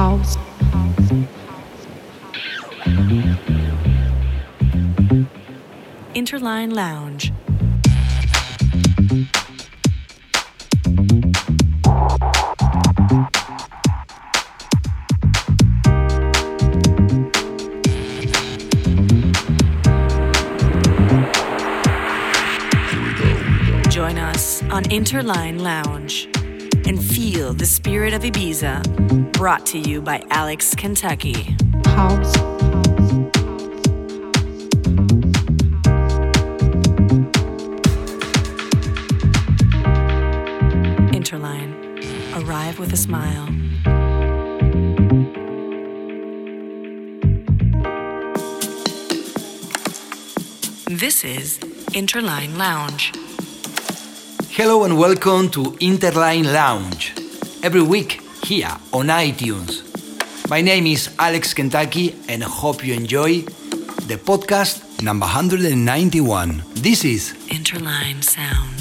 House. Interline Lounge. Join us on Interline Lounge and feel the spirit of Ibiza brought to you by Alex Kentucky. House. Interline. Arrive with a smile. This is Interline Lounge. Hello and welcome to Interline Lounge. Every week here on iTunes. My name is Alex Kentucky and I hope you enjoy the podcast number 191. This is Interline Sound.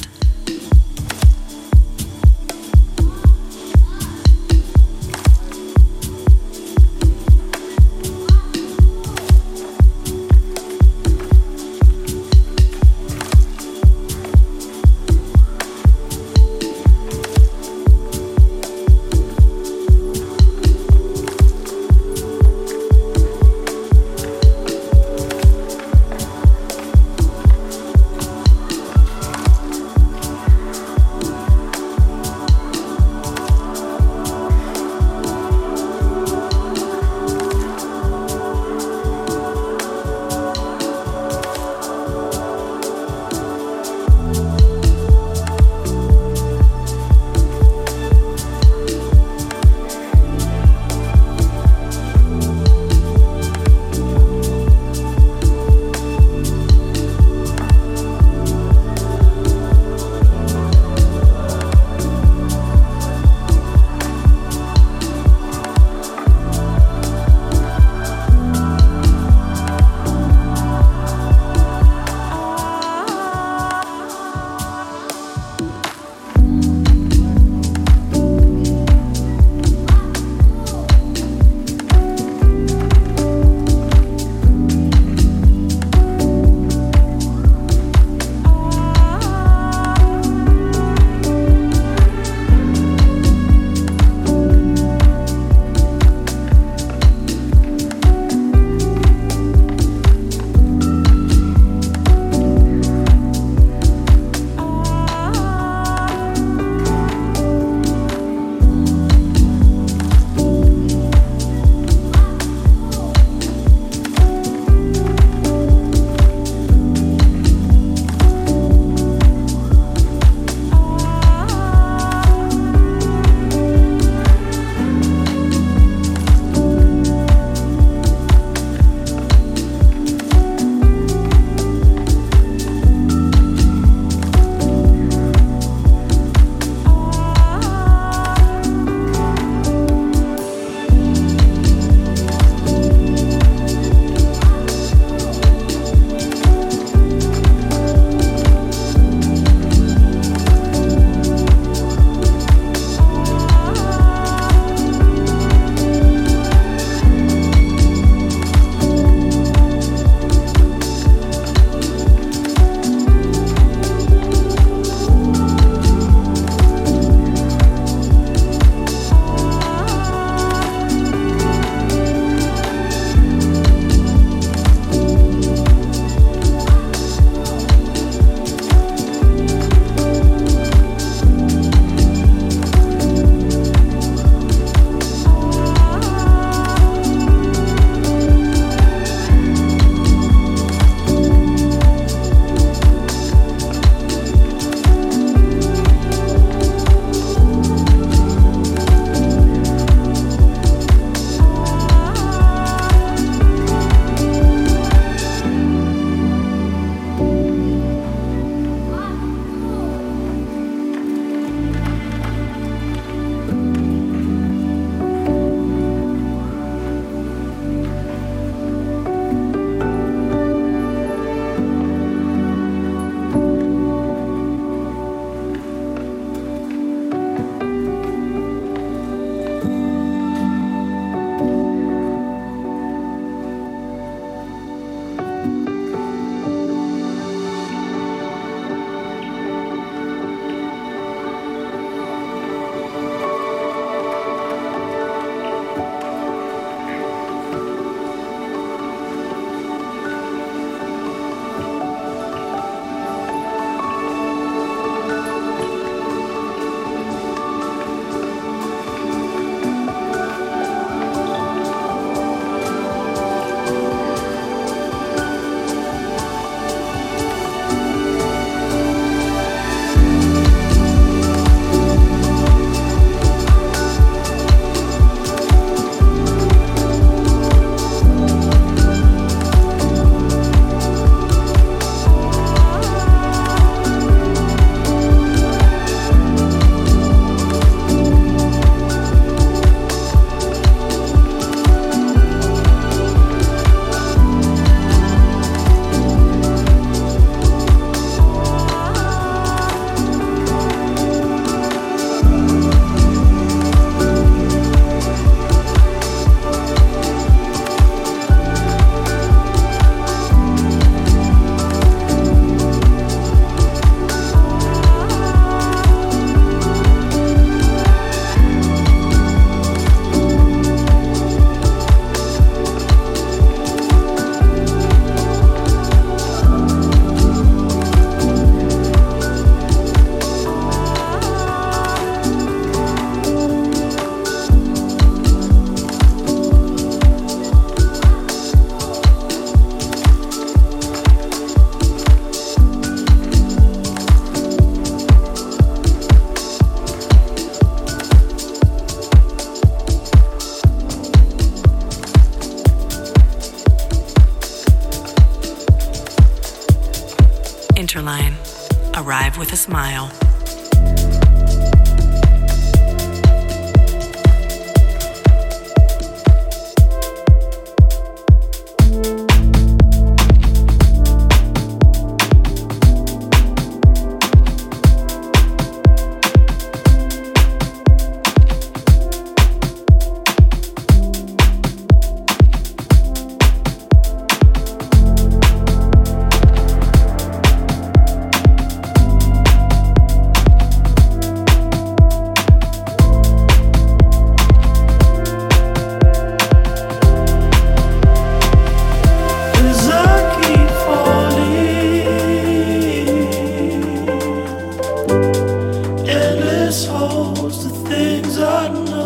holds the things I know.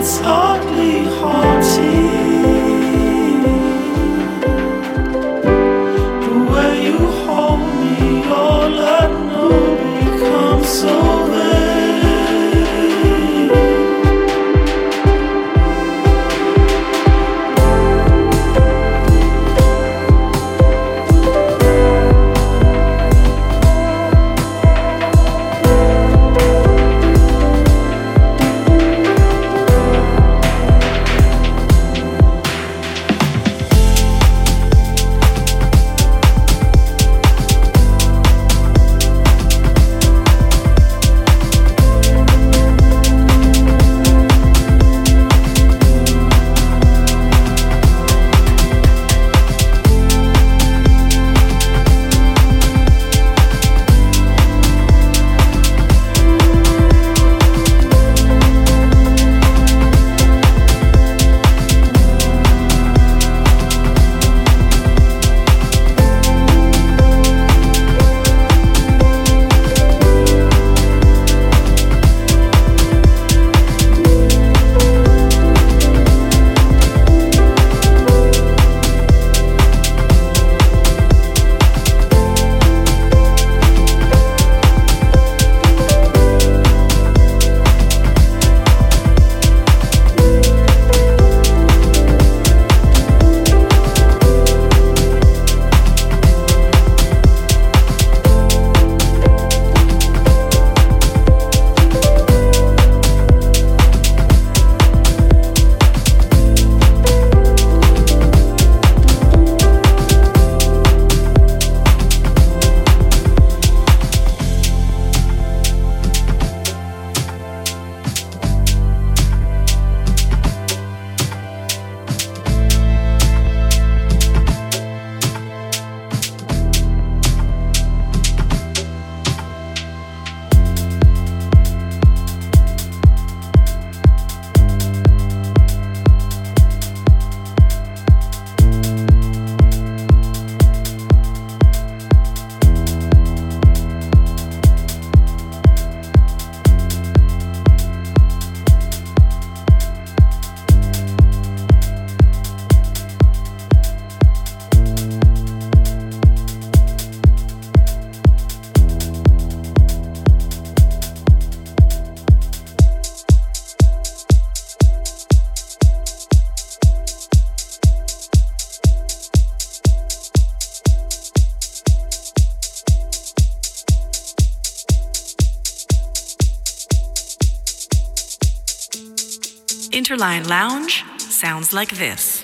it's hardly Interline Lounge sounds like this.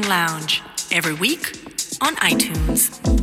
Lounge every week on iTunes.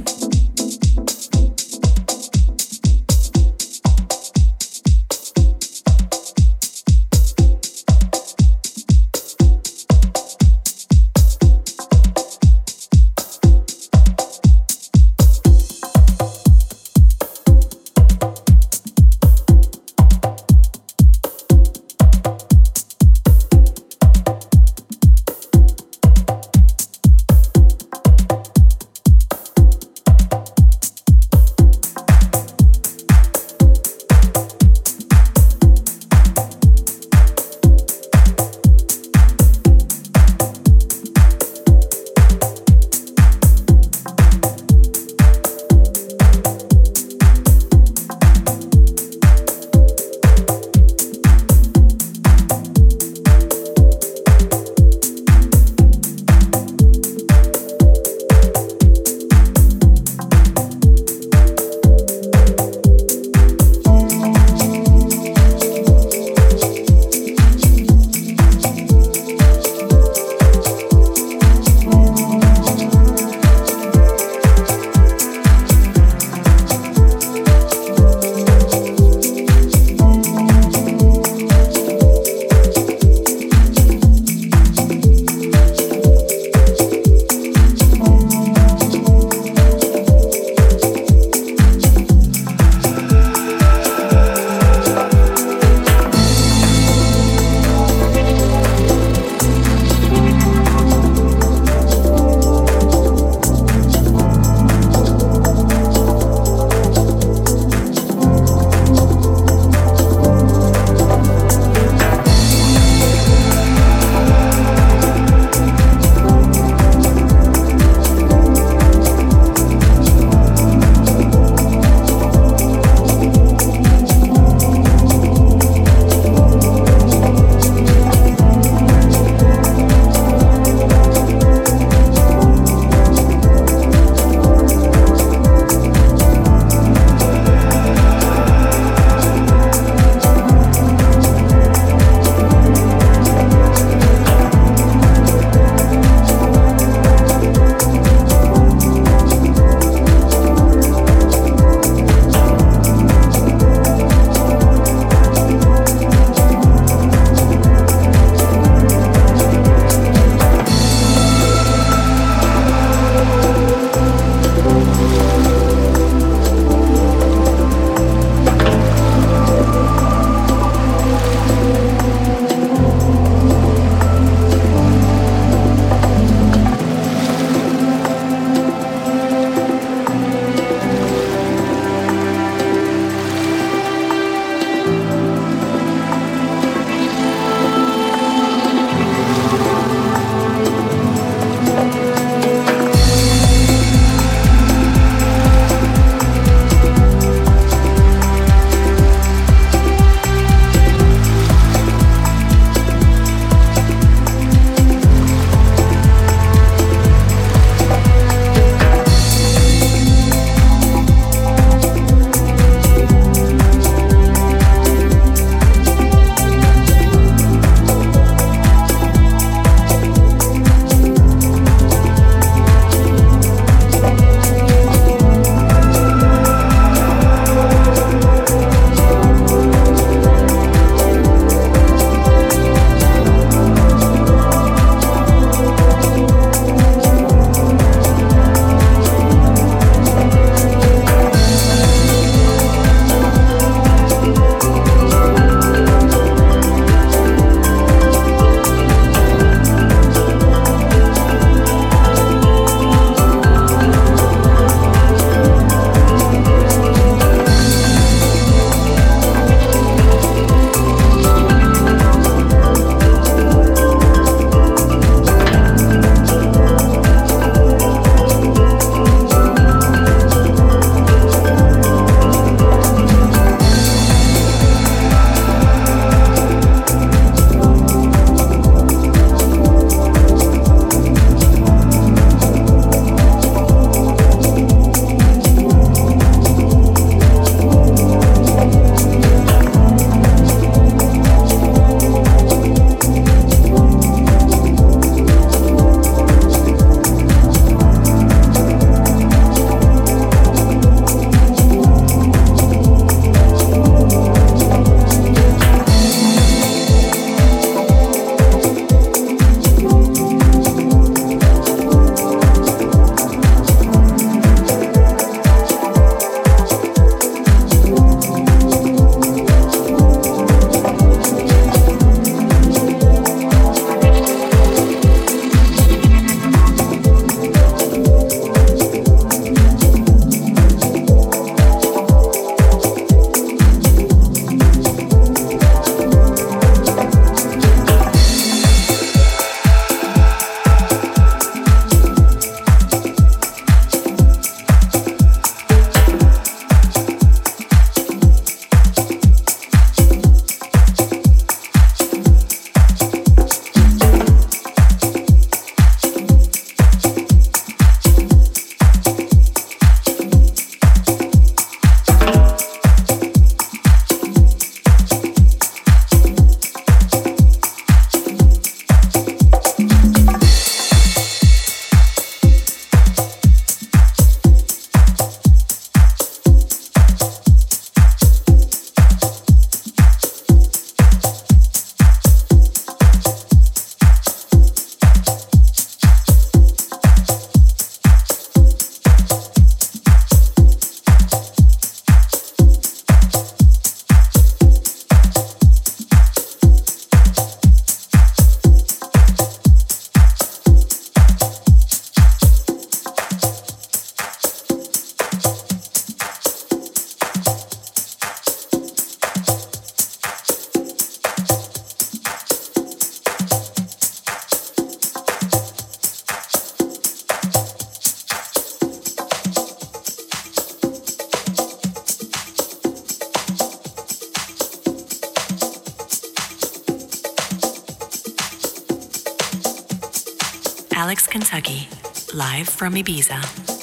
Live from Ibiza.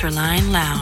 Interline Lounge.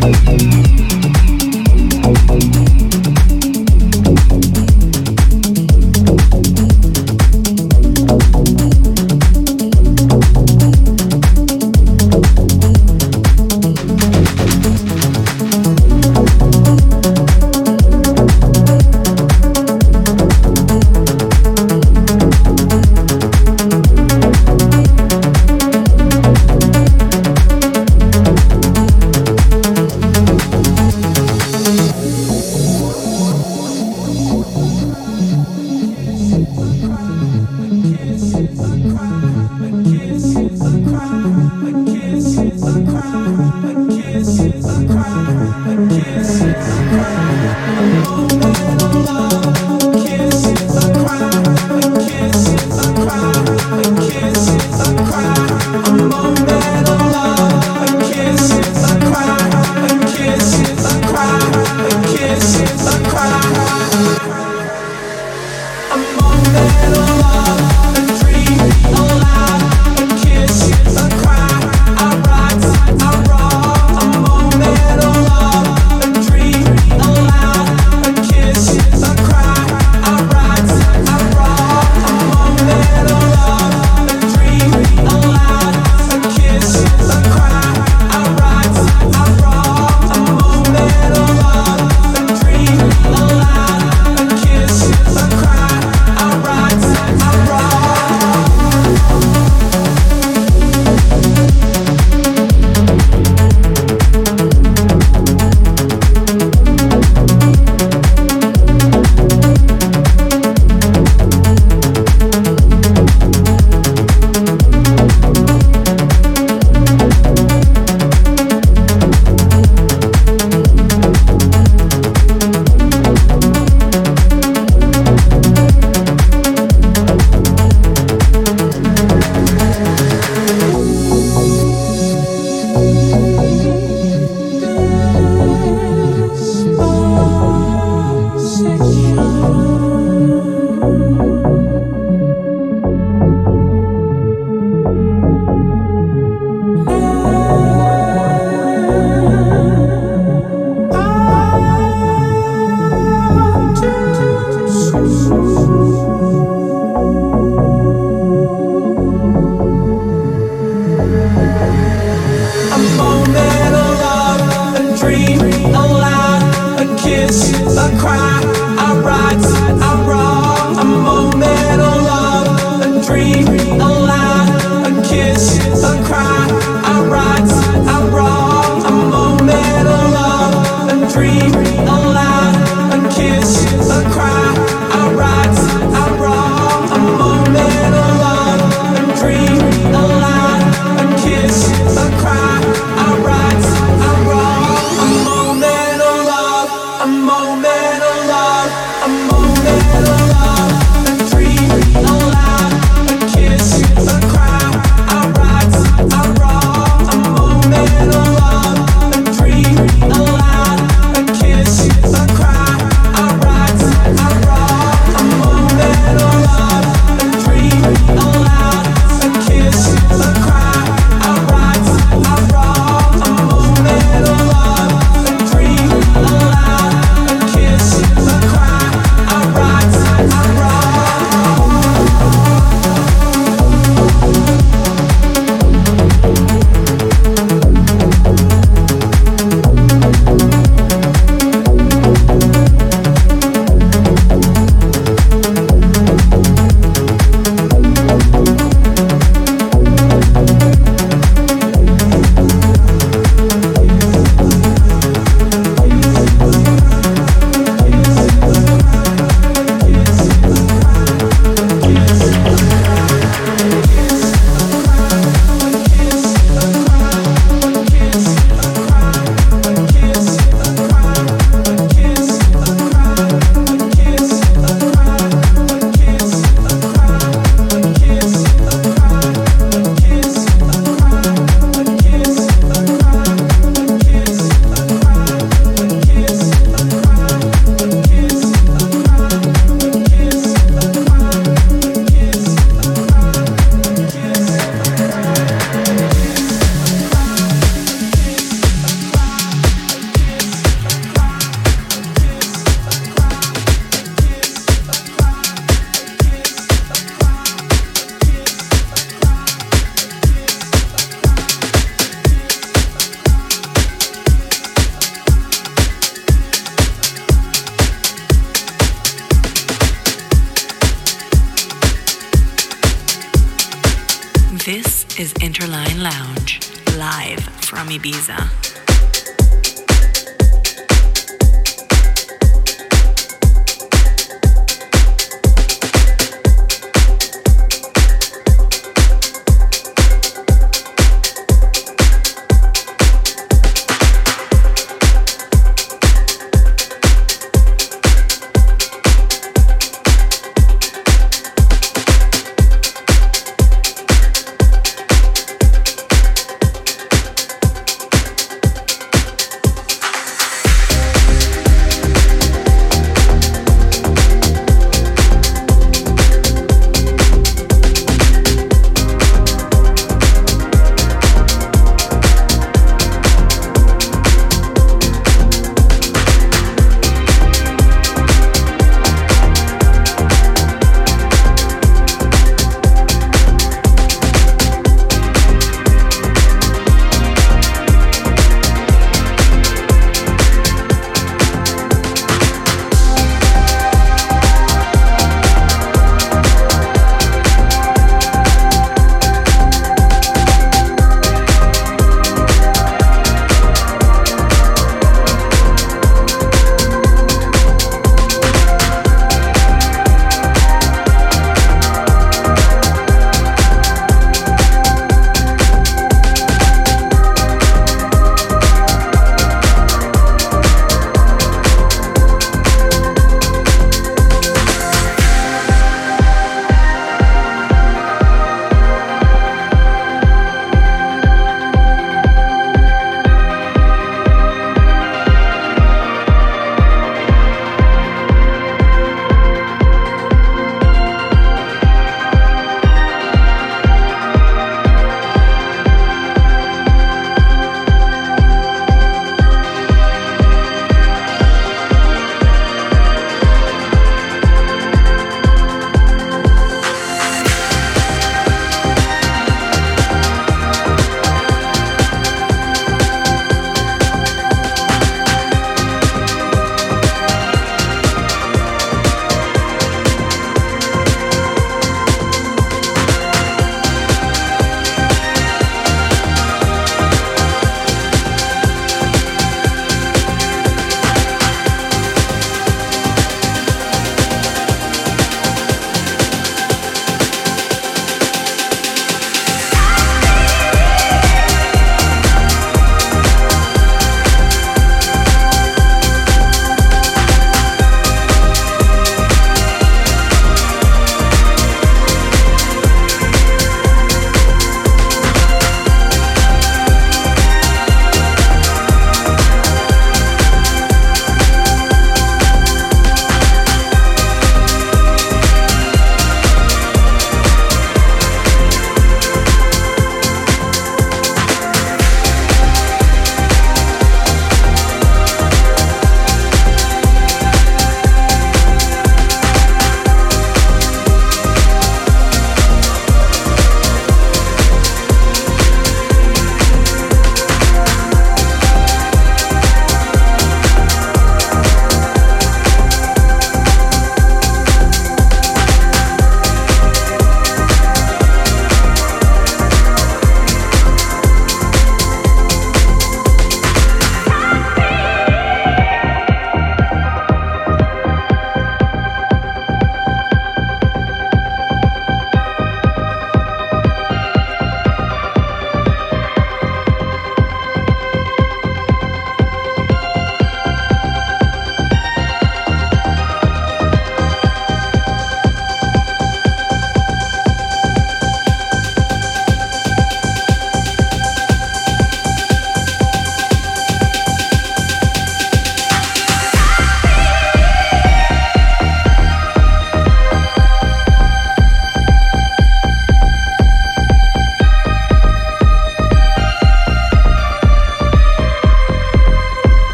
Music. moment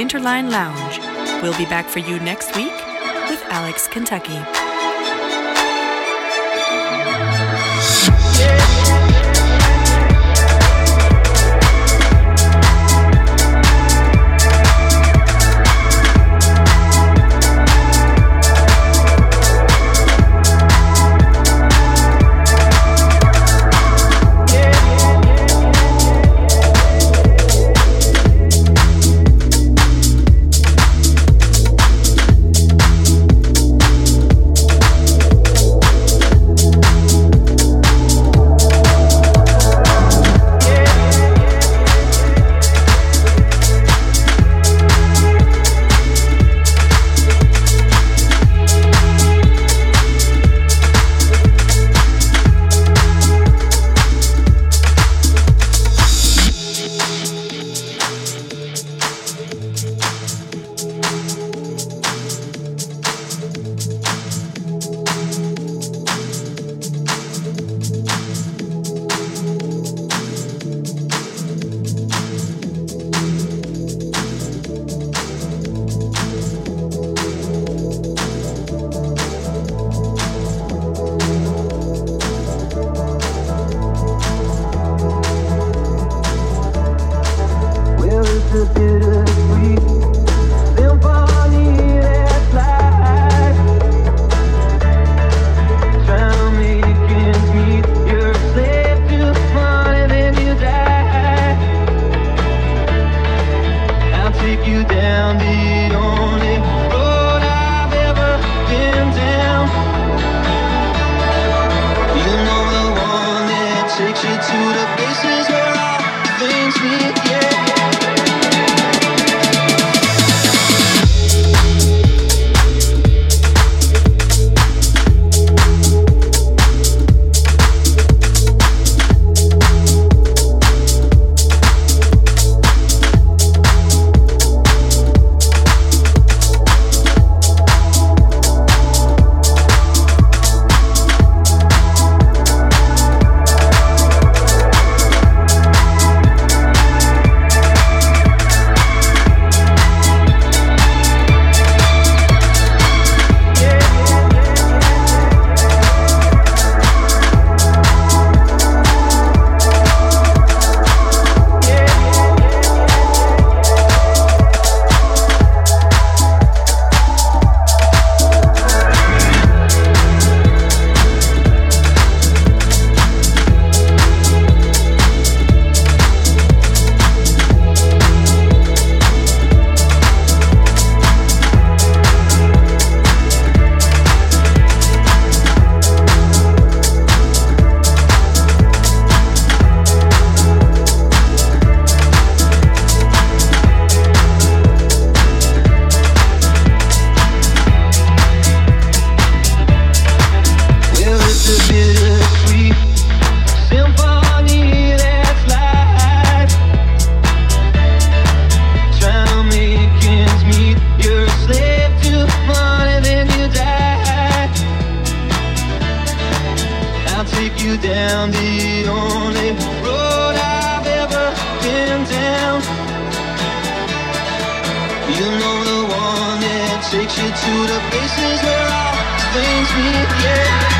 Interline Lounge. We'll be back for you next week with Alex Kentucky. Takes you to the places where all things meet. Yeah.